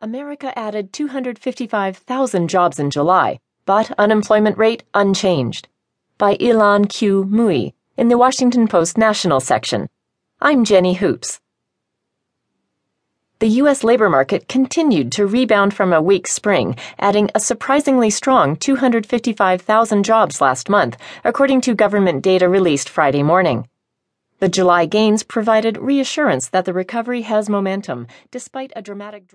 America added 255,000 jobs in July, but unemployment rate unchanged. By Ylan Q. Mui in the Washington Post National section. I'm Jenny Hoops. The U.S. labor market continued to rebound from a weak spring, adding a surprisingly strong 255,000 jobs last month, according to government data released Friday morning. The July gains provided reassurance that the recovery has momentum, despite a dramatic